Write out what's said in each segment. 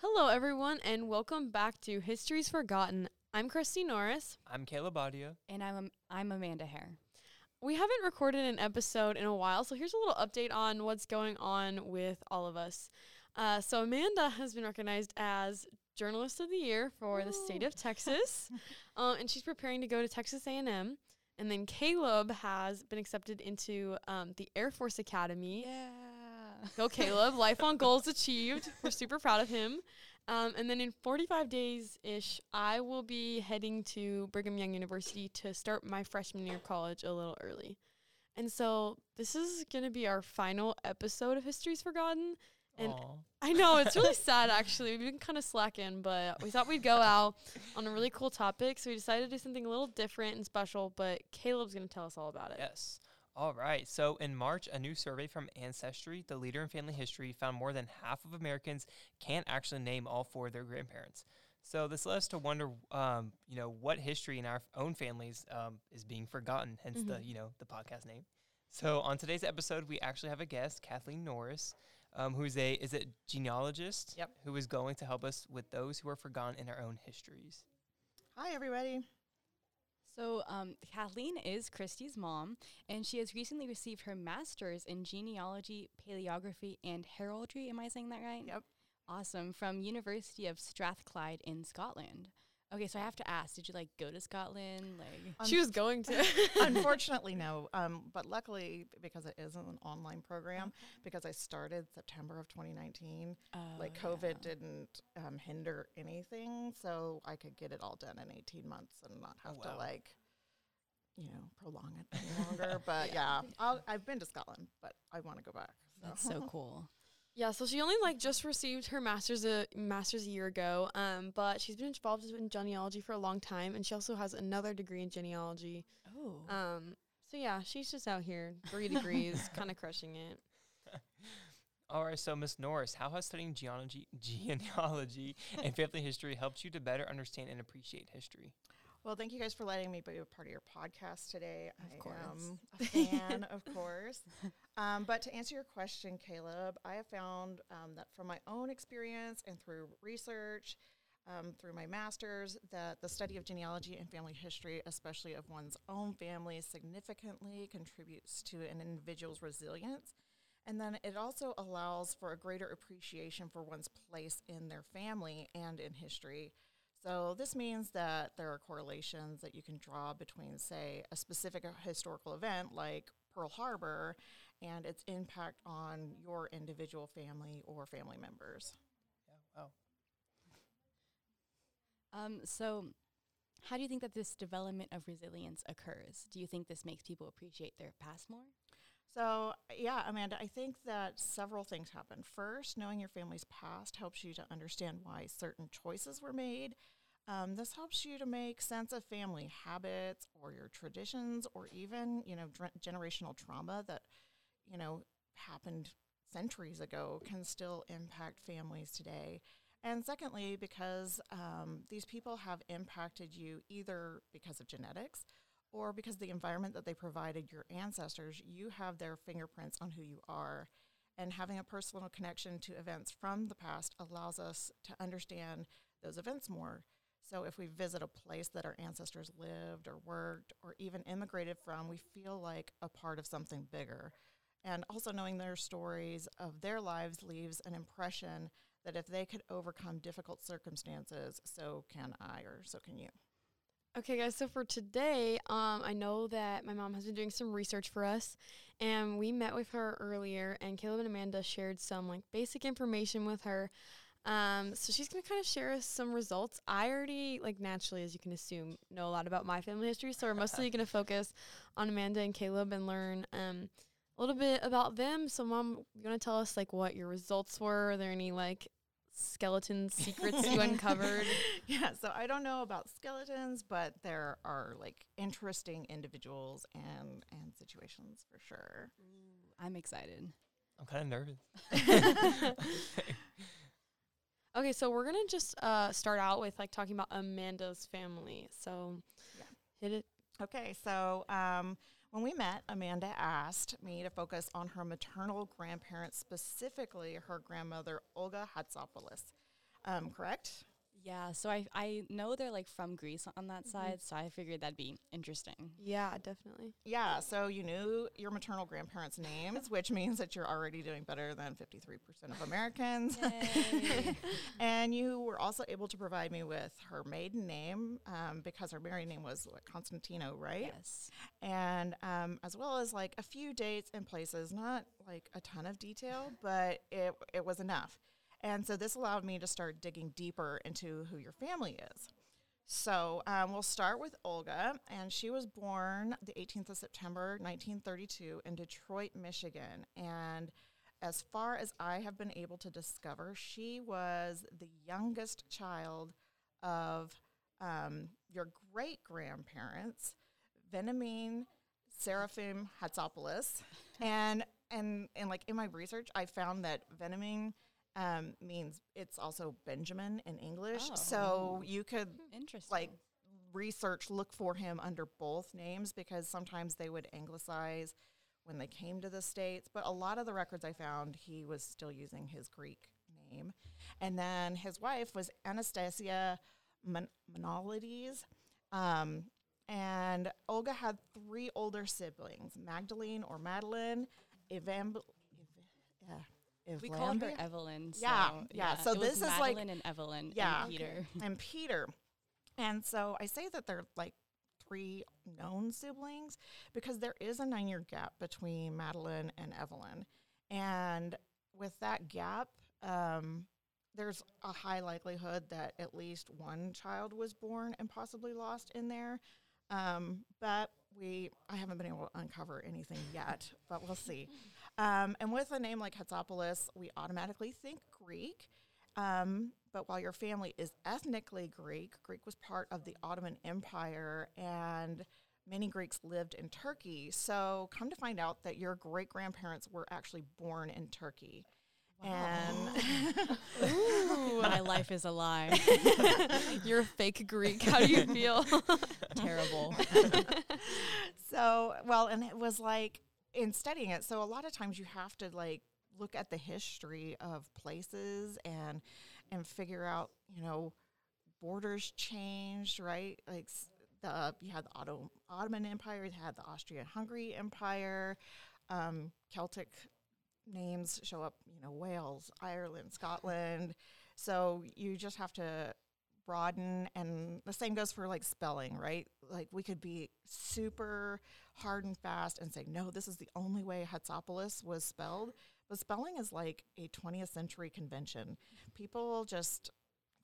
Hello, everyone, and welcome back to History's Forgotten. I'm Christy Norris. I'm Caleb Audia. And I'm I'm Amanda Hare. We haven't recorded an episode in a while, so here's a little update on what's going on with all of us. Uh, so Amanda has been recognized as Journalist of the Year for the state of Texas, uh, and she's preparing to go to Texas A&M. And then Caleb has been accepted into um, the Air Force Academy. Yeah. Go Caleb! life Lifelong goals achieved. We're super proud of him. Um, and then in 45 days ish, I will be heading to Brigham Young University to start my freshman year of college a little early. And so this is going to be our final episode of History's Forgotten. And Aw. I know it's really sad actually. We've been kind of slacking, but we thought we'd go out on a really cool topic. So we decided to do something a little different and special, but Caleb's going to tell us all about it. Yes. All right. So in March, a new survey from Ancestry, the leader in family history, found more than half of Americans can't actually name all four of their grandparents. So this led us to wonder, um, you know, what history in our own families um, is being forgotten. Hence the, Mhm. you know, the podcast name. So on today's episode, we actually have a guest, Kathleen Norris, um, who's a is it genealogist? Yep. Who is going to help us with those who are forgotten in our own histories. Hi, everybody. So um, Kathleen is Christy's mom, and she has recently received her master's in genealogy, paleography, and heraldry. Am I saying that right? Yep. Awesome. From University of Strathclyde in Scotland. Okay, so I have to ask, did you like go to Scotland? Like, She was going to. Unfortunately, no. Um, but luckily, because it is an online program, because I started September of 2019, like oh, COVID yeah. didn't um, hinder anything, so I could get it all done in 18 months and not have wow. to like, you know, prolong it any longer. But yeah, I'll, I've been to Scotland, but I want to go back. That's so cool. Yeah, so she only like just received her master's a master's a year ago. Um, but she's been involved in genealogy for a long time, and she also has another degree in genealogy. Oh. Um, so yeah, she's just out here, three degrees, kind of crushing it. All right, so Miss Norris, how has studying genealogy, genealogy and family history helped you to better understand and appreciate history? Well, thank you guys for letting me be a part of your podcast today. Of I course. am a fan, of course. Um, but to answer your question, Caleb, I have found um, that from my own experience and through research, um, through my master's, that the study of genealogy and family history, especially of one's own family, significantly contributes to an individual's resilience. And then it also allows for a greater appreciation for one's place in their family and in history. So this means that there are correlations that you can draw between, say, a specific uh, historical event like Pearl Harbor and its impact on your individual family or family members. Yeah, wow. Um, so, how do you think that this development of resilience occurs? Do you think this makes people appreciate their past more? So, yeah, Amanda, I think that several things happen. First, knowing your family's past helps you to understand why certain choices were made. Um, this helps you to make sense of family habits or your traditions or even, you know, dr- generational trauma that, you know, happened centuries ago can still impact families today. And secondly, because um, these people have impacted you either because of genetics or because the environment that they provided your ancestors, you have their fingerprints on who you are. And having a personal connection to events from the past allows us to understand those events more. So if we visit a place that our ancestors lived or worked or even immigrated from, we feel like a part of something bigger. And also knowing their stories of their lives leaves an impression that if they could overcome difficult circumstances, so can I or so can you. Okay, guys. So for today, um, I know that my mom has been doing some research for us, and we met with her earlier, and Caleb and Amanda shared some like basic information with her. Um, so she's gonna kind of share us some results. I already, like naturally, as you can assume, know a lot about my family history, so we're mostly gonna focus on Amanda and Caleb and learn um a little bit about them. So, mom, you wanna tell us like what your results were? Are there any like skeleton secrets you uncovered? yeah, so I don't know about skeletons, but there are like interesting individuals and and situations for sure. I'm excited. I'm kind of nervous. Okay, so we're gonna just uh, start out with like talking about Amanda's family. So, Yeah. hit it. Okay, so um, when we met, Amanda asked me to focus on her maternal grandparents, specifically her grandmother Olga Hatsopoulos. um, correct? Yeah, so I I know they're like from Greece on that side, so I figured that'd be interesting. Yeah, definitely. Yeah, so you knew your maternal grandparents' names, which means that you're already doing better than 53% of Americans. and you were also able to provide me with her maiden name um, because her married name was what, Constantino, right? yes. And um, as well as like a few dates and places, not like a ton of detail, but it, it was enough. And so this allowed me to start digging deeper into who your family is. So um, we'll start with Olga, and she was born the 18th of September, 1932, in Detroit, Michigan. And as far as I have been able to discover, she was the youngest child of um, your great grandparents, Venamine Seraphim Hatsopoulos. and and and like in my research, I found that Venamine um, means it's also Benjamin in English. Oh. So you could Interesting. like research look for him under both names because sometimes they would anglicize when they came to the states but a lot of the records i found he was still using his greek name and then his wife was anastasia Mon- Monolides. Um, and olga had three older siblings magdalene or madeline Evam- Ev- yeah, we called her Evelyn. So Yeah, yeah, so it this is like- Madeline and Evelyn Yeah. and Peter. and Peter. And so I say that they're like three known siblings because there is a nine year gap between Madeline and Evelyn. And with that gap, um, there's a high likelihood that at least one child was born and possibly lost in there. Um, but we, I haven't been able to uncover anything yet, but we'll see. Um, and with a name like Hatsopoulos, we automatically think Greek. Um, but while your family is ethnically Greek, Greek was part of the Ottoman Empire and many Greeks lived in Turkey. So come to find out that your great grandparents were actually born in Turkey. And My life is a lie. You're a fake Greek. How do you feel? Terrible. so, well, and it was like in studying it, so a lot of times you have to like look at the history of places and and figure out, you know, borders changed, right? Like the you had the Otto, Ottoman Empire, you had the Austrian-Hungary Empire, um, Celtic names show up, you know, Wales, Ireland, Scotland. So you just have to broaden and the same goes for like spelling, right? Like we could be super hard and fast and say, no, this is the only way Hatsopoulos was spelled. But spelling is like a 20th century convention. People just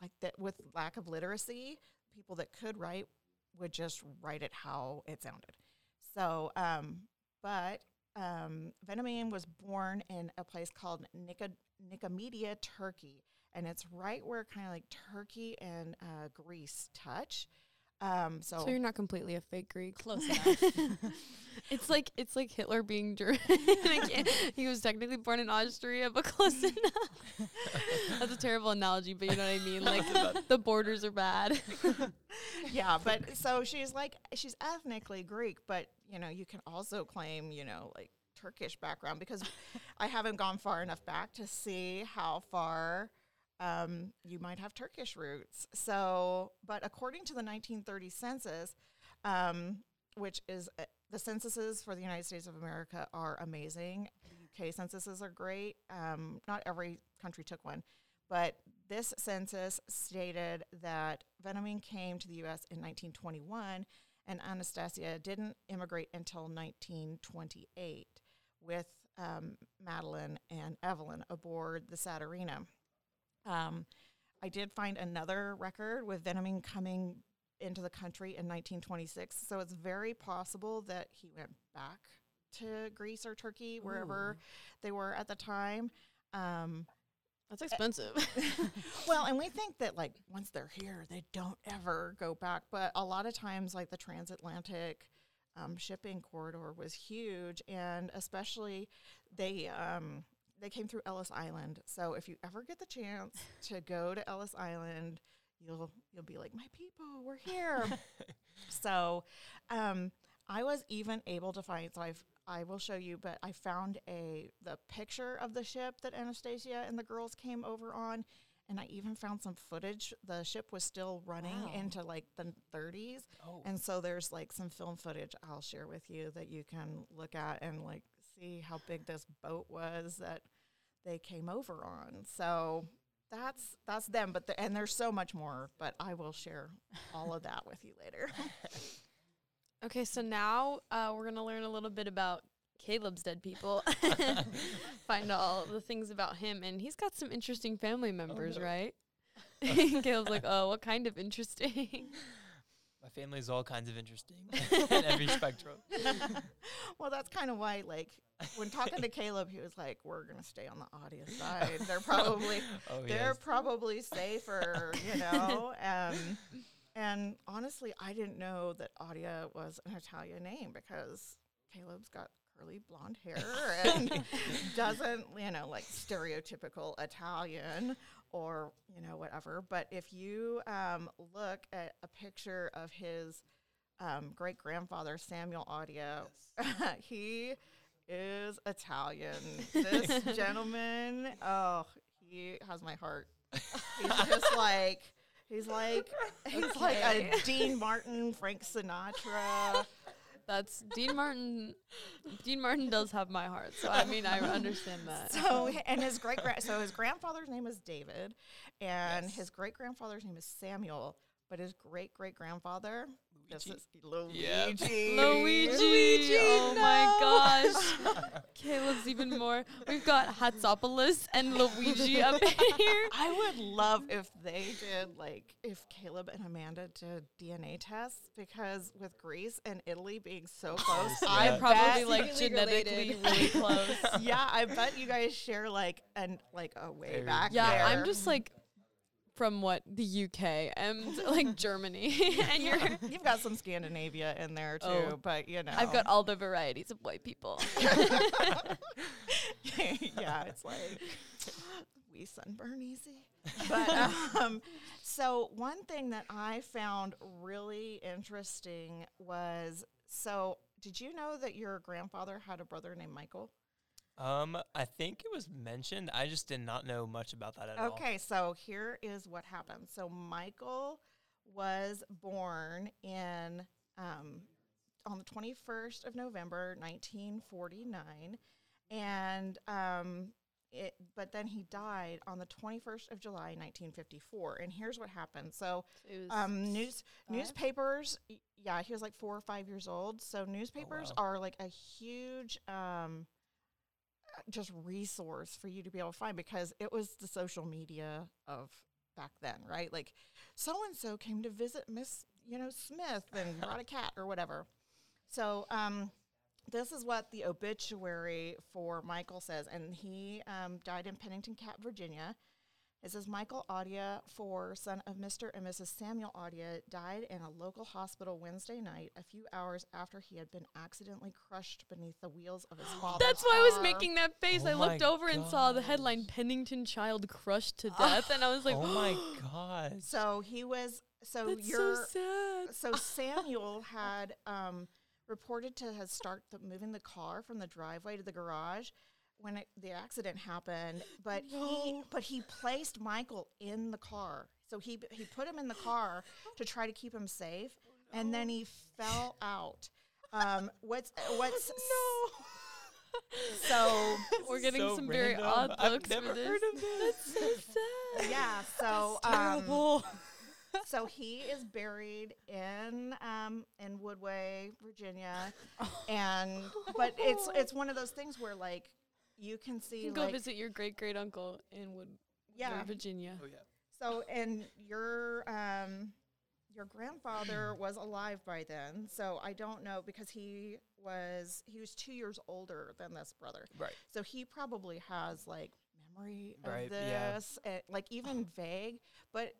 like that with lack of literacy, people that could write would just write it how it sounded. So, um, but um, Venamine was born in a place called Nika, Nicomedia, Turkey, and it's right where kind of like Turkey and uh, Greece touch. Um, so, so you're not completely a fake Greek. Close enough. It's like it's like Hitler being German. he was technically born in Austria, but close enough. That's a terrible analogy, but you know what I mean. Like the borders are bad. yeah, but so she's like she's ethnically Greek, but you know you can also claim you know like Turkish background because I haven't gone far enough back to see how far um, you might have Turkish roots. So, but according to the 1930 census, um, which is uh, the censuses for the United States of America are amazing. UK censuses are great. Um, not every country took one, but this census stated that Venamine came to the U.S. in 1921, and Anastasia didn't immigrate until 1928 with um, Madeline and Evelyn aboard the Saturnia. Um, I did find another record with Venamine coming into the country in 1926, so it's very possible that he went back to Greece or Turkey, wherever they were at the time. Um, That's expensive. well, and we think that like once they're here, they don't ever go back. But a lot of times, like the transatlantic um, shipping corridor was huge, and especially they um, they came through Ellis Island. So if you ever get the chance to go to Ellis Island, you'll you'll be like, my people, we're here. so um, I was even able to find. So I've I will show you, but I found a the picture of the ship that Anastasia and the girls came over on, And I even found some footage. The ship was still running Wow. into like the 30s. Oh, And so there's like some film footage I'll share with you that you can look at and like see how big this boat was that they came over on. So that's that's them, but the, and there's so much more, but I will share all of that with you later. Okay, so now uh, we're gonna learn a little bit about Caleb's dead people. Find all the things about him, and he's got some interesting family members, no. right? Caleb's like, oh, what kind of interesting? my family is all kinds of interesting in every spectrum. well, that's kind of why like when talking to Caleb, he was like, "We're gonna stay on the Audia side. They're probably Oh they're yes. probably safer, you know." Um, and honestly, I didn't know that Audia was an Italian name because Caleb's got curly blonde hair and doesn't, you know, like stereotypical Italian or, you know, whatever. But if you um, look at a picture of his um, great grandfather, Samuel Audia, he is Italian. This gentleman, oh, he has my heart. He's just like he's like he's like a Dean Martin, Frank Sinatra. That's Dean Martin. Dean Martin does have my heart, so I mean, I understand that. So and his great grand so his grandfather's name is David, and Yes. his great grandfather's name is Samuel. But his great great grandfather, this Luigi. is Luigi. Yeah. Luigi. oh my gosh. Caleb's even more. We've got Hatsopoulos and Luigi up here. I would love if they did like if Caleb and Amanda did DNA tests because with Greece and Italy being so close, yeah. I They're probably bet- like genetically related. really close. yeah, I bet you guys share like an like a way Very- back. Yeah, there. I'm just like from what the UK and like Germany, and you're. You've got some Scandinavia in there too, Oh. but you know, I've got all the varieties of white people. yeah, it's like we sunburn easy. But um, so one thing that I found really interesting was so. Did you know that your grandfather had a brother named Michael? Um, I think it was mentioned. I just did not know much about that at all. Okay, so here is what happened. So Michael was born in um, on the 21st of November, 1949, and um, it. But then he died on the 21st of July, 1954. And here's what happened. So um, news five? newspapers. Yeah, he was like four or five years old. So newspapers wow. are like a huge. Um, uh, just resource for you to be able to find because it was the social media of back then, right? Like so and so came to visit Miss, you know, Smith and brought a cat or whatever. So um, this is what the obituary for Michael says, and he um, died in Pennington Gap, Virginia. It says Michael Audia, for son of Mr. and Mrs. Samuel Audia, died in a local hospital Wednesday night, a few hours after he had been accidentally crushed beneath the wheels of his father's That's why I was making that face. Oh I looked my over and saw the headline "Pennington Child Crushed to Death," and I was like, oh my god. So he was. So That's so you're. sad. So Samuel had um, reported to have start the, moving the car from the driveway to the garage when it, the accident happened. But he but he placed Michael in the car. So he he put him in the car to try to keep him safe, and then he fell out. Um, what's what's so We're getting so some very random. odd I've never for this. heard of this. That's so sad. yeah so um, so he is buried in um, in Woodway, Virginia, and but it's it's one of those things where like you can You see can go like visit your great great uncle in Wood, yeah. Virginia. Oh yeah. So and your um your grandfather was alive by then, so I don't know because he was he was two years older than this brother, Right. so he probably has like memory of Right, yeah. this, and, like even vague. But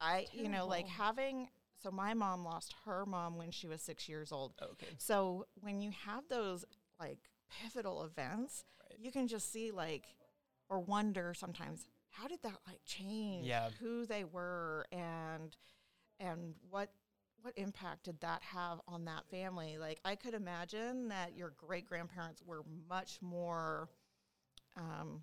I, you know, like having so my mom lost her mom when she was six years old. Okay. So when you have those like pivotal events, Right. You can just see like or wonder sometimes how did that like change Yeah. who they were and and what what impact did that have on that family? Like I could imagine that your great grandparents were much more um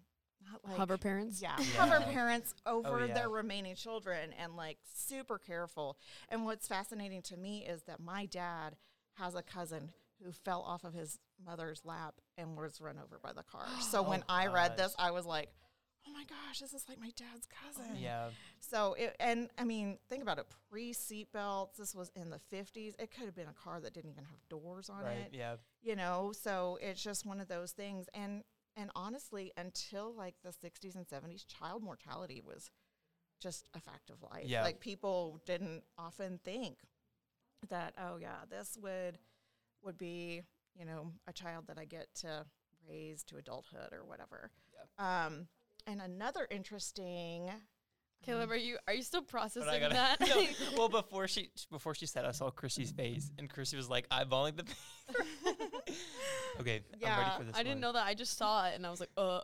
not like Hover parents. yeah, Yeah. hover parents over yeah. their remaining children and like super careful. And what's fascinating to me is that my dad has a cousin who fell off of his mother's lap and was run over by the car. So when Oh, I read this. I was like, "Oh my gosh, this is like my dad's cousin." Yeah. So it, and I mean, think about it. Pre seatbelts. This was in the fifties. It could have been a car that didn't even have doors on Right. it Yeah. you know so it's just one of those things and and honestly until like the 60s and 70s child mortality was just a fact of life Yeah. like people didn't often think that oh yeah this would would be you know a child that i get to raise to adulthood or whatever um and another interesting Caleb, are you are you still processing gotta, that? no, well, before she before she said, I saw Chrissy's face, and Chrissy was like eyeballing the paper. okay, I'm ready Yeah, for this. I didn't know that. I just saw it and I was like, uh.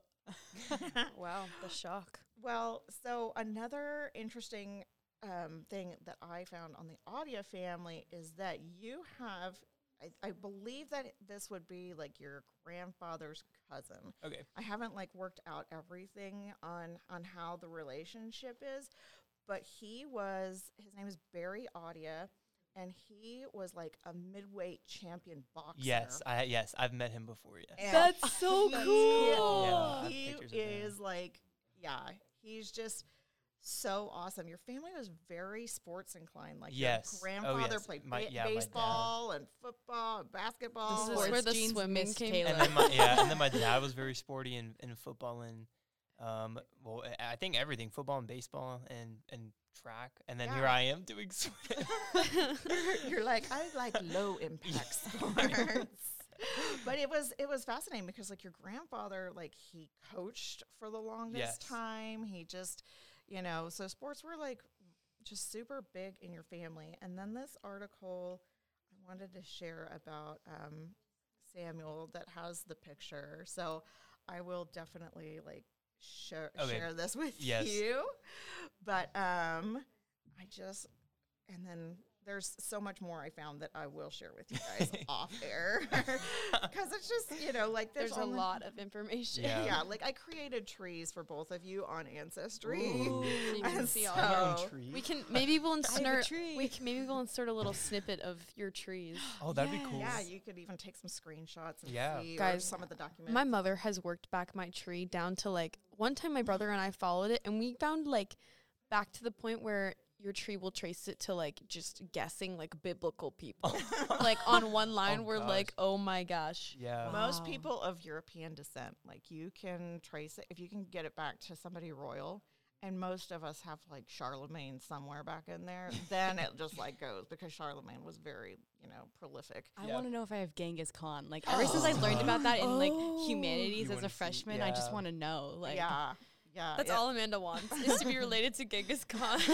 wow, the shock. Well, so another interesting um, thing that I found on the Audia family is that you have, I, I believe that this would be like your grandfather's cousin. Okay. I haven't like worked out everything on on how the relationship is, but he was his name is Barry Audia, and he was like a midweight champion boxer. Yes, I yes, I've met him before. Yes. And That's so he- cool. Yeah, he pictures of him. is like, yeah, he's just so awesome. Your family was very sports inclined. Like Yes. Oh, your grandfather yes. played My- ba- yeah, baseball and football and basketball. This is Sports where the genes swimming missed came and then my yeah, and then my dad was very sporty in, in football and um well I- I think everything football and baseball and and track and then here I am doing swim. you're, you're like I like low impact sports. but it was it was fascinating because like your grandfather like he coached for the longest Yes. time. He just you know so sports were like just super big in your family. And then this article I wanted to share about um, Samuel that has the picture. So I will definitely like share Okay. share this with Yes. you. But um, I just and then there's so much more I found that I will share with you guys off air because it's just you know like there's, There's a lot of information. Yeah. Yeah, like I created trees for both of you on Ancestry. Ooh. So you can And see all so- your Own tree. We can maybe we'll have a insert tree. we can, maybe we'll insert a little snippet of your trees. oh, that'd be cool. Yeah, you could even take some screenshots and Yeah. see or Guys, some of the documents. My mother has worked back my tree down to like one time my brother and I followed it and we found like back to the point where your tree will trace it to like just guessing like biblical people. like on one oh line Oh, we're gosh. like, "Oh my gosh." Yeah. Most people of European descent, like you can trace it if you can get it back to somebody royal. And most of us have like Charlemagne somewhere back in there. then it just like goes because Charlemagne was very, you know, prolific. I Yeah. want to know if I have Genghis Khan. Like ever since I learned about that in like Oh. humanities You as wanna a see- freshman, I just want to know. Like yeah, yeah. That's it- all Amanda wants is to be related to Genghis Khan.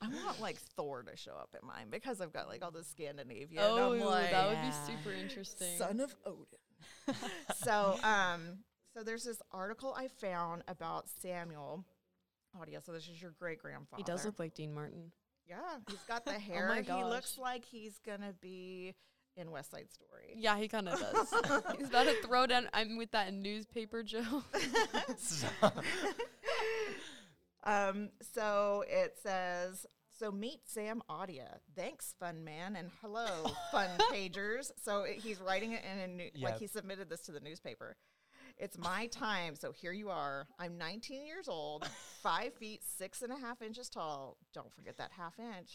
I want like Thor to show up in mine because I've got like all the Scandinavia. oh, like, that would Yeah. be super interesting. son of Odin. so, um, so there's this article I found about Samuel Oh yeah, So this is your great grandfather. he does look like Dean Martin. Yeah, he's got the hair. oh my He looks like he's gonna be in West Side Story. Yeah, he kind of does. He's about to throw down. I'm with that newspaper Joe. Um, so it says, so meet Sam Audia. Thanks, fun man, and hello, fun pagers. So it, he's writing it in a new, Yeah. like he submitted this to the newspaper. It's my time, so here you are. I'm 19 years old, five feet six and a half inches tall. Don't forget that half inch.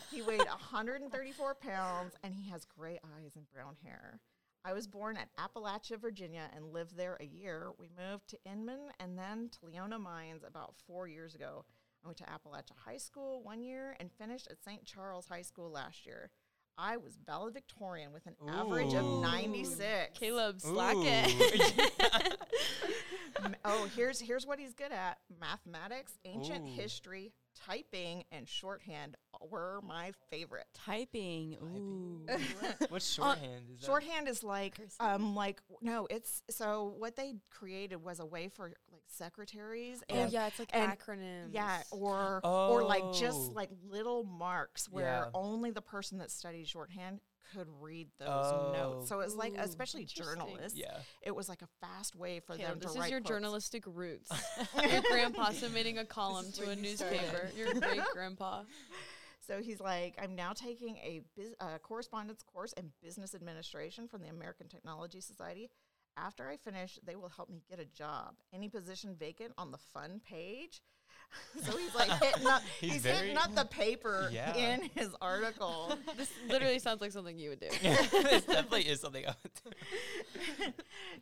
he weighed 134 pounds, and he has gray eyes and brown hair. I was born at Appalachia, Virginia, and lived there a year. We moved to Inman and then to Leona Mines about four years ago. I went to Appalachia High School one year and finished at St. Charles High School last year. I was valedictorian with an average of 96. Caleb, slack Ooh. it. Oh, here's here's what he's good at: mathematics, ancient Ooh. history, typing, and shorthand. Were my favorite. Typing. Ooh. What's shorthand? Is that- Shorthand is like Cursive? um like no, it's so what they created was a way for like secretaries Oh and yeah, it's like and- acronyms. yeah, or or like just Oh. like little marks where Yeah. only the person that studied shorthand could read those Oh. notes. So it was like Ooh, especially journalists, Yeah. it was like a fast way for Caleb, them to write. this is your quotes. journalistic roots. your grandpa submitting a column to a you started. newspaper. Your great grandpa. So he's like, I'm now taking a bus- uh, correspondence course in business administration from the American Technology Society. After I finish, they will help me get a job. Any position vacant on the fun page. so he's like hitting up, He's he's, hitting up the paper Yeah. in his article. This literally sounds like something you would do. this definitely is something I would do.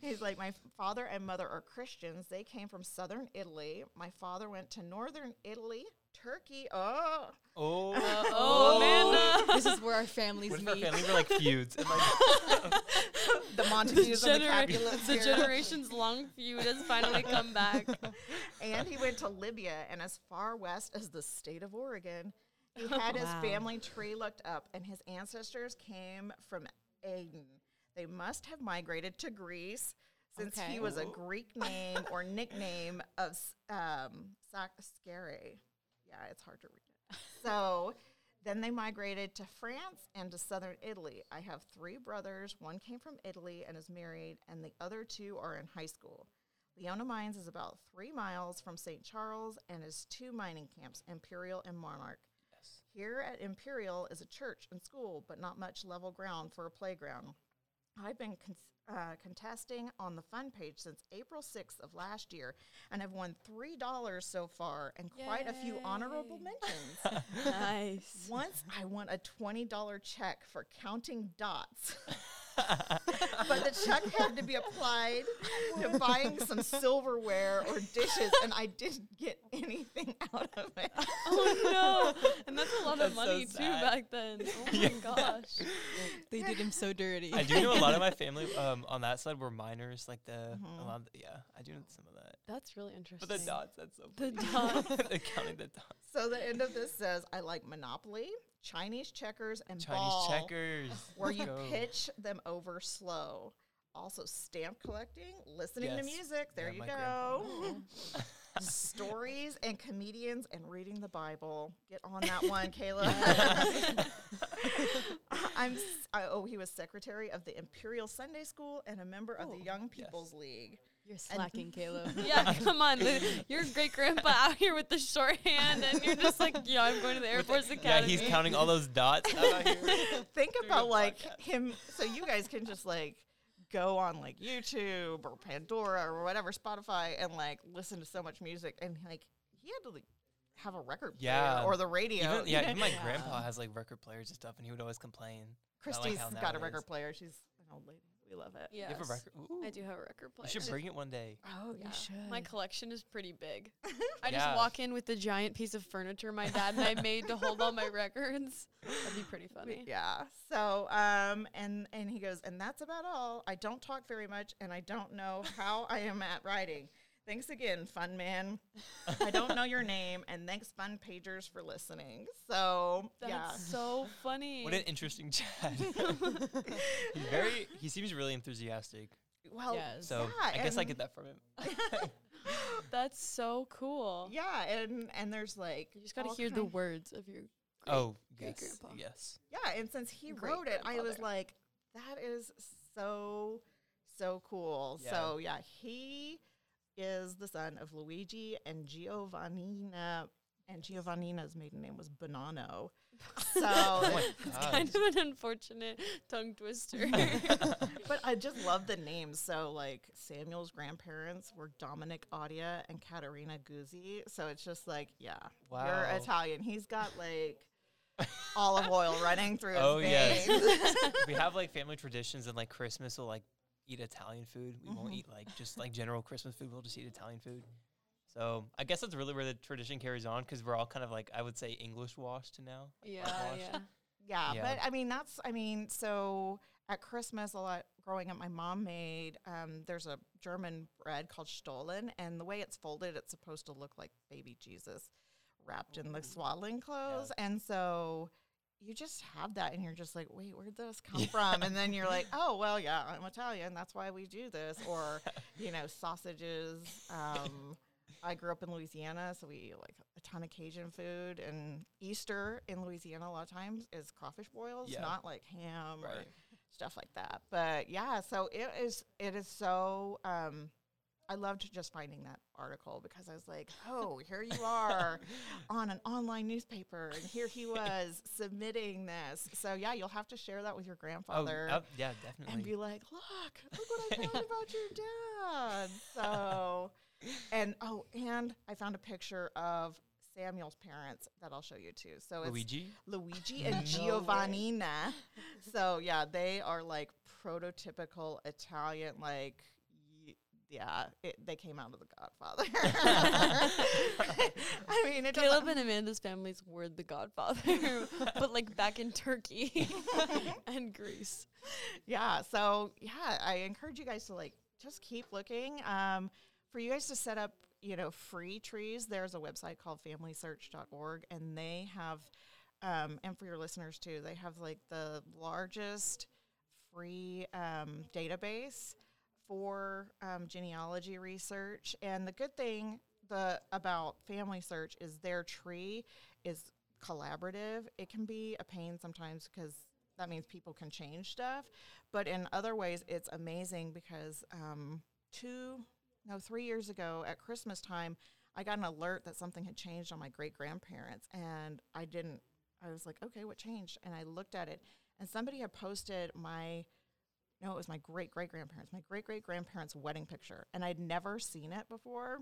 he's like, my father and mother are Christians. They came from southern Italy. My father went to northern Italy, Turkey. Oh, Oh. oh, Amanda. this is where our families What if our meet. family were like feuds? And like, the Montagues and the Capulets. the generations long feud has finally come back. and he went to Libya and as far west as the state of Oregon. He had his Wow. family tree looked up, and his ancestors came from Aden. They must have migrated to Greece since Okay. he was a Greek name or nickname of S- um, Saskare. Yeah, it's hard to read. So then they migrated to France and to southern Italy. I have three brothers. One came from Italy and is married, and the other two are in high school. Leona Mines is about three miles from St. Charles and is two mining camps, Imperial and Monarch. yes. Here at Imperial is a church and school, but not much level ground for a playground. I've been con- uh, contesting on the fun page since April 6th of last year and have won $3 so far and quite a few honorable mentions. Nice. Once I won a $20 check for counting dots. but the check had to be applied to buying some silverware or dishes, and I didn't get anything out of it. Oh no! And that's a lot That's of so money too back then. Oh my Yeah. gosh. they did him so dirty. I do know a lot of my family um, on that side were miners. Like the, Mhm. a lot of the- yeah, I do know some of that. That's really interesting. But the dots, that's so The dots. the counting the dots. So the end of this says, I like Monopoly, Chinese checkers, and Chinese ball, checkers. where you Go. pitch them over slow. Also, stamp collecting, listening to music. There Yeah, you go. Stories and comedians and reading the Bible. Get on that one, Caleb. I'm. I, oh, he was secretary of the Imperial Sunday School and a member of the Ooh, Young yes. People's League. You're slacking, Caleb. Yeah, come on. The, your great grandpa out here with the shorthand, and you're just like, yeah, I'm going to the Air With the- Force yeah, he's counting all those dots out here. Think about like podcast. him. So you guys can just like go on like YouTube or Pandora or whatever Spotify and like listen to so much music and like he had to like have a record player Yeah. or the radio. Even, yeah, even my Yeah. grandpa has like record players and stuff, and he would always complain. Christy's how got a nowadays- record player. She's an old lady. We love it. Yeah. You have a record? Ooh. I do have a record player. You should bring it one day. Oh Yeah. should. My collection is pretty big. I Yeah. just walk in with the giant piece of furniture my dad and I made to hold all my records. That'd be pretty funny. Yeah. So, um, and and he goes, and that's about all. I don't talk very much, and I don't know how I am at writing. Thanks again, Fun Man. I don't know your name, and thanks, Fun Pagers, for listening. So, That's yeah. so funny. What an interesting chat. He's very. He seems really enthusiastic. Well, Yes. So Yeah, I guess I get that from him. That's so cool. yeah, and and there's like You just got to hear the words of your. oh great yes, grandpa. yes. Yeah, and since he Great wrote it, I was like, that is so so cool. Yeah. So yeah, he is the son of Luigi and Giovannina, and Giovannina's maiden name was Bonanno. So, Oh It's kind of an unfortunate tongue twister. but I just love the names. So like Samuel's grandparents were Dominic Audia and Caterina Guzzi. So it's just like, yeah, you're Italian. He's got like olive oil running through his Oh, yes. veins. we have like family traditions and like Christmas will like eat Italian food. We won't Mhm. eat like just like general Christmas food. We'll just eat Italian food. So I guess that's really where the tradition carries on because we're all kind of like I would say English washed now. like, yeah, yeah. Yeah, Yeah. but I mean that's I mean so at Christmas a lot growing up my mom made um, there's a German bread called Stollen and the way it's folded it's supposed to look like baby Jesus wrapped in the swaddling clothes, and so you just have that, and you're just like, wait, where'd this come from? And then you're like, oh, well, yeah, I'm Italian. That's why we do this, or you know, sausages. Um, I grew up in Louisiana, so we eat like a ton of Cajun food. And Easter in Louisiana, a lot of times, is crawfish boils, Yeah. not like ham or stuff like that. But yeah, so it is. It is so. Um, I loved just finding that article because I was like, oh, here you are on an online newspaper, and here he was submitting this. So yeah, you'll have to share that with your Oh, grandfather. uh, yeah, definitely. and be like, look, look what I found about your dad. So, and oh, and I found a picture of Samuel's parents that I'll show you too. So it's Luigi. Luigi No and way. Giovannina. so yeah, they are like prototypical Italian, like. Yeah, it, they came out of The Godfather. I mean, it Caleb and Amanda's families were the Godfather, but like back in Turkey and Greece. yeah so yeah i encourage you guys to like just keep looking um, for you guys to set up you know free trees there's a website called familysearch.org and they have um, and for your listeners too they have like the largest free um, database for um, genealogy research. And the good thing the about family search is their tree is collaborative. It can be a pain sometimes because that means people can change stuff. But in other ways it's amazing because um, two no three years ago at christmas time i got an alert that something had changed on my great grandparents and i didn't i was like okay what changed? And i looked at it and somebody had posted my no it was my great great grandparents my great great grandparents wedding picture and i'd never seen it before.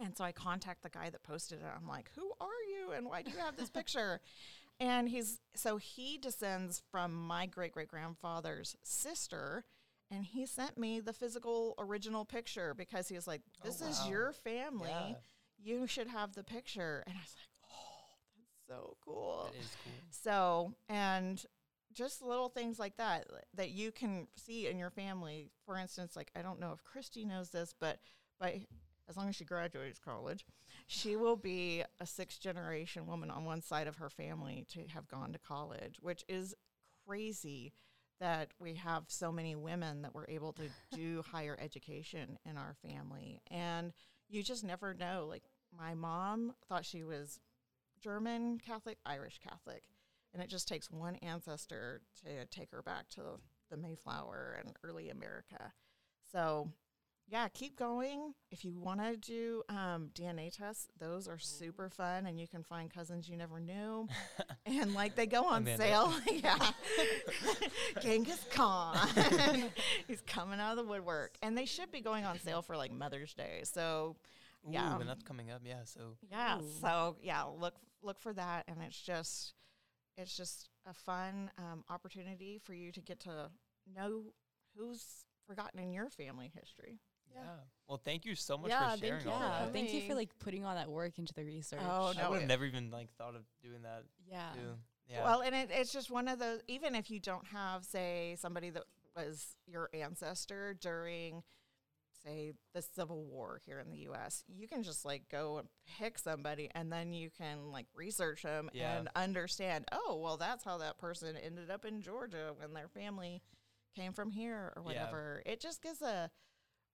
And so i contact the guy that posted it. I'm like who are you and why do you have this picture? And he's so he descends from my great great grandfather's sister and he sent me the physical original picture because he was like Oh, this is your family. Yeah. you should have the picture. And i was like oh that's so cool. That is cool. so, and just little things like that that you can see in your family. For instance, like I don't know if Christy knows this, but by as long as she graduates college, she will be a sixth generation woman on one side of her family to have gone to college, which is crazy that we have so many women that were able to do higher education in our family. And you just never know. Like my mom thought she was German Catholic, Irish Catholic. And it just takes one ancestor to take her back to the Mayflower and early America. So, yeah, keep going. If you want to do um, DNA tests, those are super fun, and you can find cousins you never knew. and like they go on sale. yeah. Genghis Khan. He's coming out of the woodwork. And they should be going on sale for like Mother's Day. So, Yeah. Ooh, and that's coming up. Yeah. So yeah. Ooh. So yeah, look look for that, and it's just it's just a fun um, opportunity for you to get to know who's forgotten in your family history. yeah. Well, thank you so much Yeah, for thank sharing you all Yeah, that. thank you for like putting all that work into the research. Oh, I would have never even like thought of doing that yeah. too. Yeah. Well, and it, it's just one of those. Even if you don't have, say, somebody that was your ancestor during, say, the Civil War here in the U.S., you can just like go and pick somebody, and then you can like research them Yeah. and understand. Oh, well, that's how that person ended up in Georgia when their family came from here or Yeah. whatever. It just gives a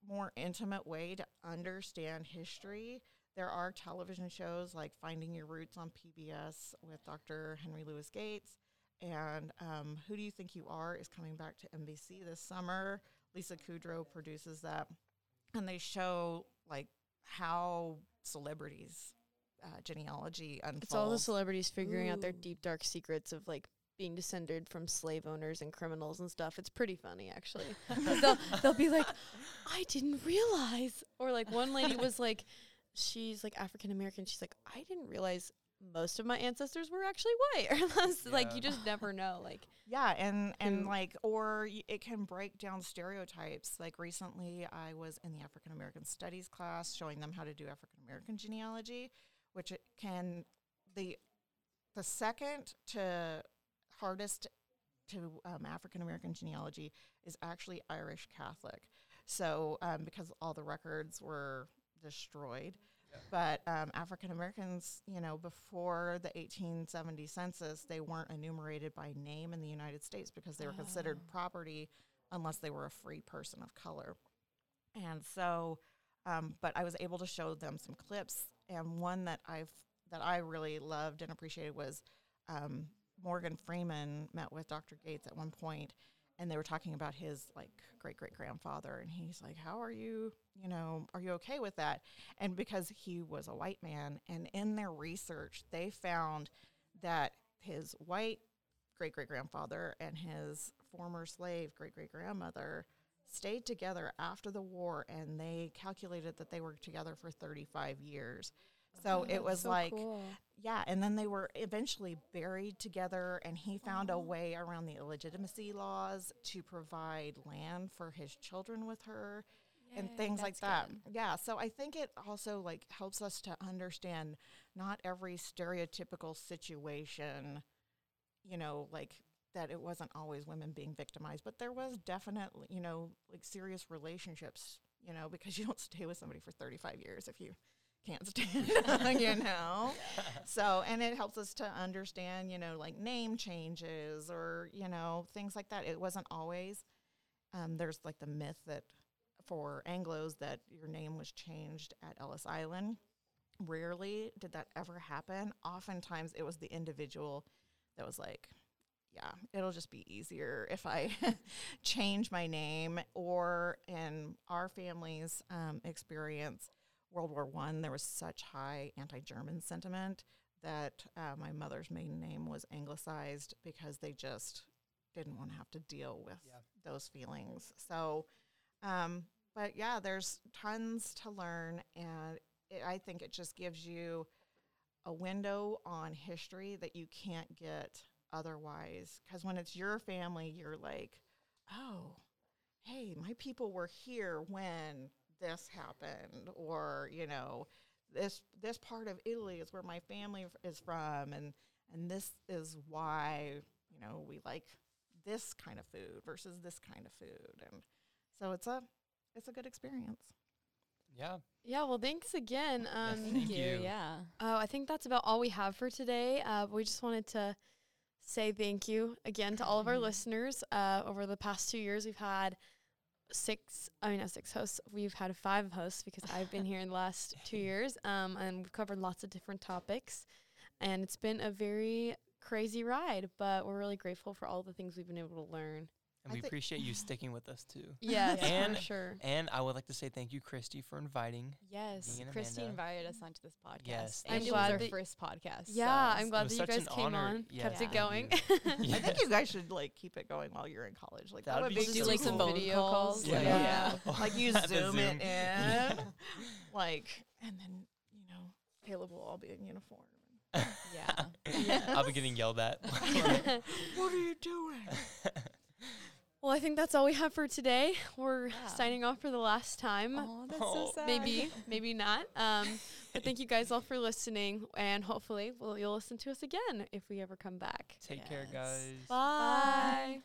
more intimate way to understand history. There are television shows like Finding Your Roots on PBS with Dr. Henry Louis Gates. And um, Who Do You Think You Are is coming back to NBC this summer. Lisa Kudrow produces that. And they show like how celebrities' uh, genealogy unfolds. It's all the celebrities figuring out their deep dark secrets of like being descended from slave owners and criminals and stuff. It's pretty funny actually. they'll they'll be like, I didn't realize, or like one lady was like, she's like African American. She's like, I didn't realize most of my ancestors were actually white. Or that's like you just never know. Like Yeah, and and who- like, or y- it can break down stereotypes. Like recently, I was in the African American Studies class showing them how to do African American genealogy, which it can the the second to hardest to um, African American genealogy is actually Irish Catholic. So um, because all the records were destroyed, But um, African Americans, you know, before the 1870 census, they weren't enumerated by name in the United States because they were considered Oh. property unless they were a free person of color. And so, um, but I was able to show them some clips, and one that I've that I really loved and appreciated was um, Morgan Freeman met with Dr. Gates at one point, and they were talking about his like great great grandfather, and he's like, "How are you? You know, are you okay with that?" And because he was a white man, and in their research, they found that his white great great grandfather and his former slave great great grandmother stayed together after the war and they calculated that they were together for 35 years. So it was like yeah, and then they were eventually buried together, and he found a way around the illegitimacy laws to provide land for his children with her and things like that. Yeah, so I think it also like helps us to understand not every stereotypical situation, you know, like that it wasn't always women being victimized, but there was definitely, you know, like serious relationships, you know, because you don't stay with somebody for 35 years if you can't stand, you know. So, and it helps us to understand, you know, like name changes or, you know, things like that. It wasn't always, um, there's like the myth that for Anglos that your name was changed at Ellis Island. Rarely did that ever happen. Oftentimes it was the individual that was like, yeah, it'll just be easier if I change my name. Or in our family's um, experience, World War One, there was such high anti-German sentiment that uh, my mother's maiden name was anglicized because they just didn't want to have to deal with Yeah. those feelings. So, um, but yeah, there's tons to learn, and it, I think it just gives you a window on history that you can't get otherwise. Because when it's your family, you're like, oh, hey, my people were here when this happened, or you know, this this part of Italy is where my family is from, and and this is why you know we like this kind of food versus this kind of food, and so it's a it's a good experience. Yeah. Yeah, well, thanks again. Um, Yes, Thank you. Yeah. Oh, I think that's about all we have for today. Uh, we just wanted to say thank you again to all of our listeners. Uh, over the past two years, we've had six, I mean, not six hosts. We've had five hosts because I've been here in the last two years. Um, and we've covered lots of different topics. And it's been a very crazy ride, but we're really grateful for all the things we've been able to learn. And I we thi- appreciate you sticking with us too. Yes, And- for sure. And I would like to say thank you, Christy, for inviting. Yes. Me and Christy invited us onto this podcast. Yes, And thank it you. was glad our first podcast. Yeah, so I'm glad that you guys came honor. on, Yeah, kept it going. you. I think you guys should like keep it going while you're in college. Like that That'd be be Just so do like some cool. video Video calls. calls, like- yeah. Yeah. like you The zoom it in, Yeah. like, and then you know Caleb will all be in uniform. Yeah. I'll be getting yelled at. What are you doing? Well, I think that's all we have for today. We're Yeah. signing off for the last time. Oh, that's Oh. so sad. Maybe, maybe not. Um, but thank you guys all for listening, and hopefully, well, you'll listen to us again if we ever come back. Take care, Yes. guys. Bye.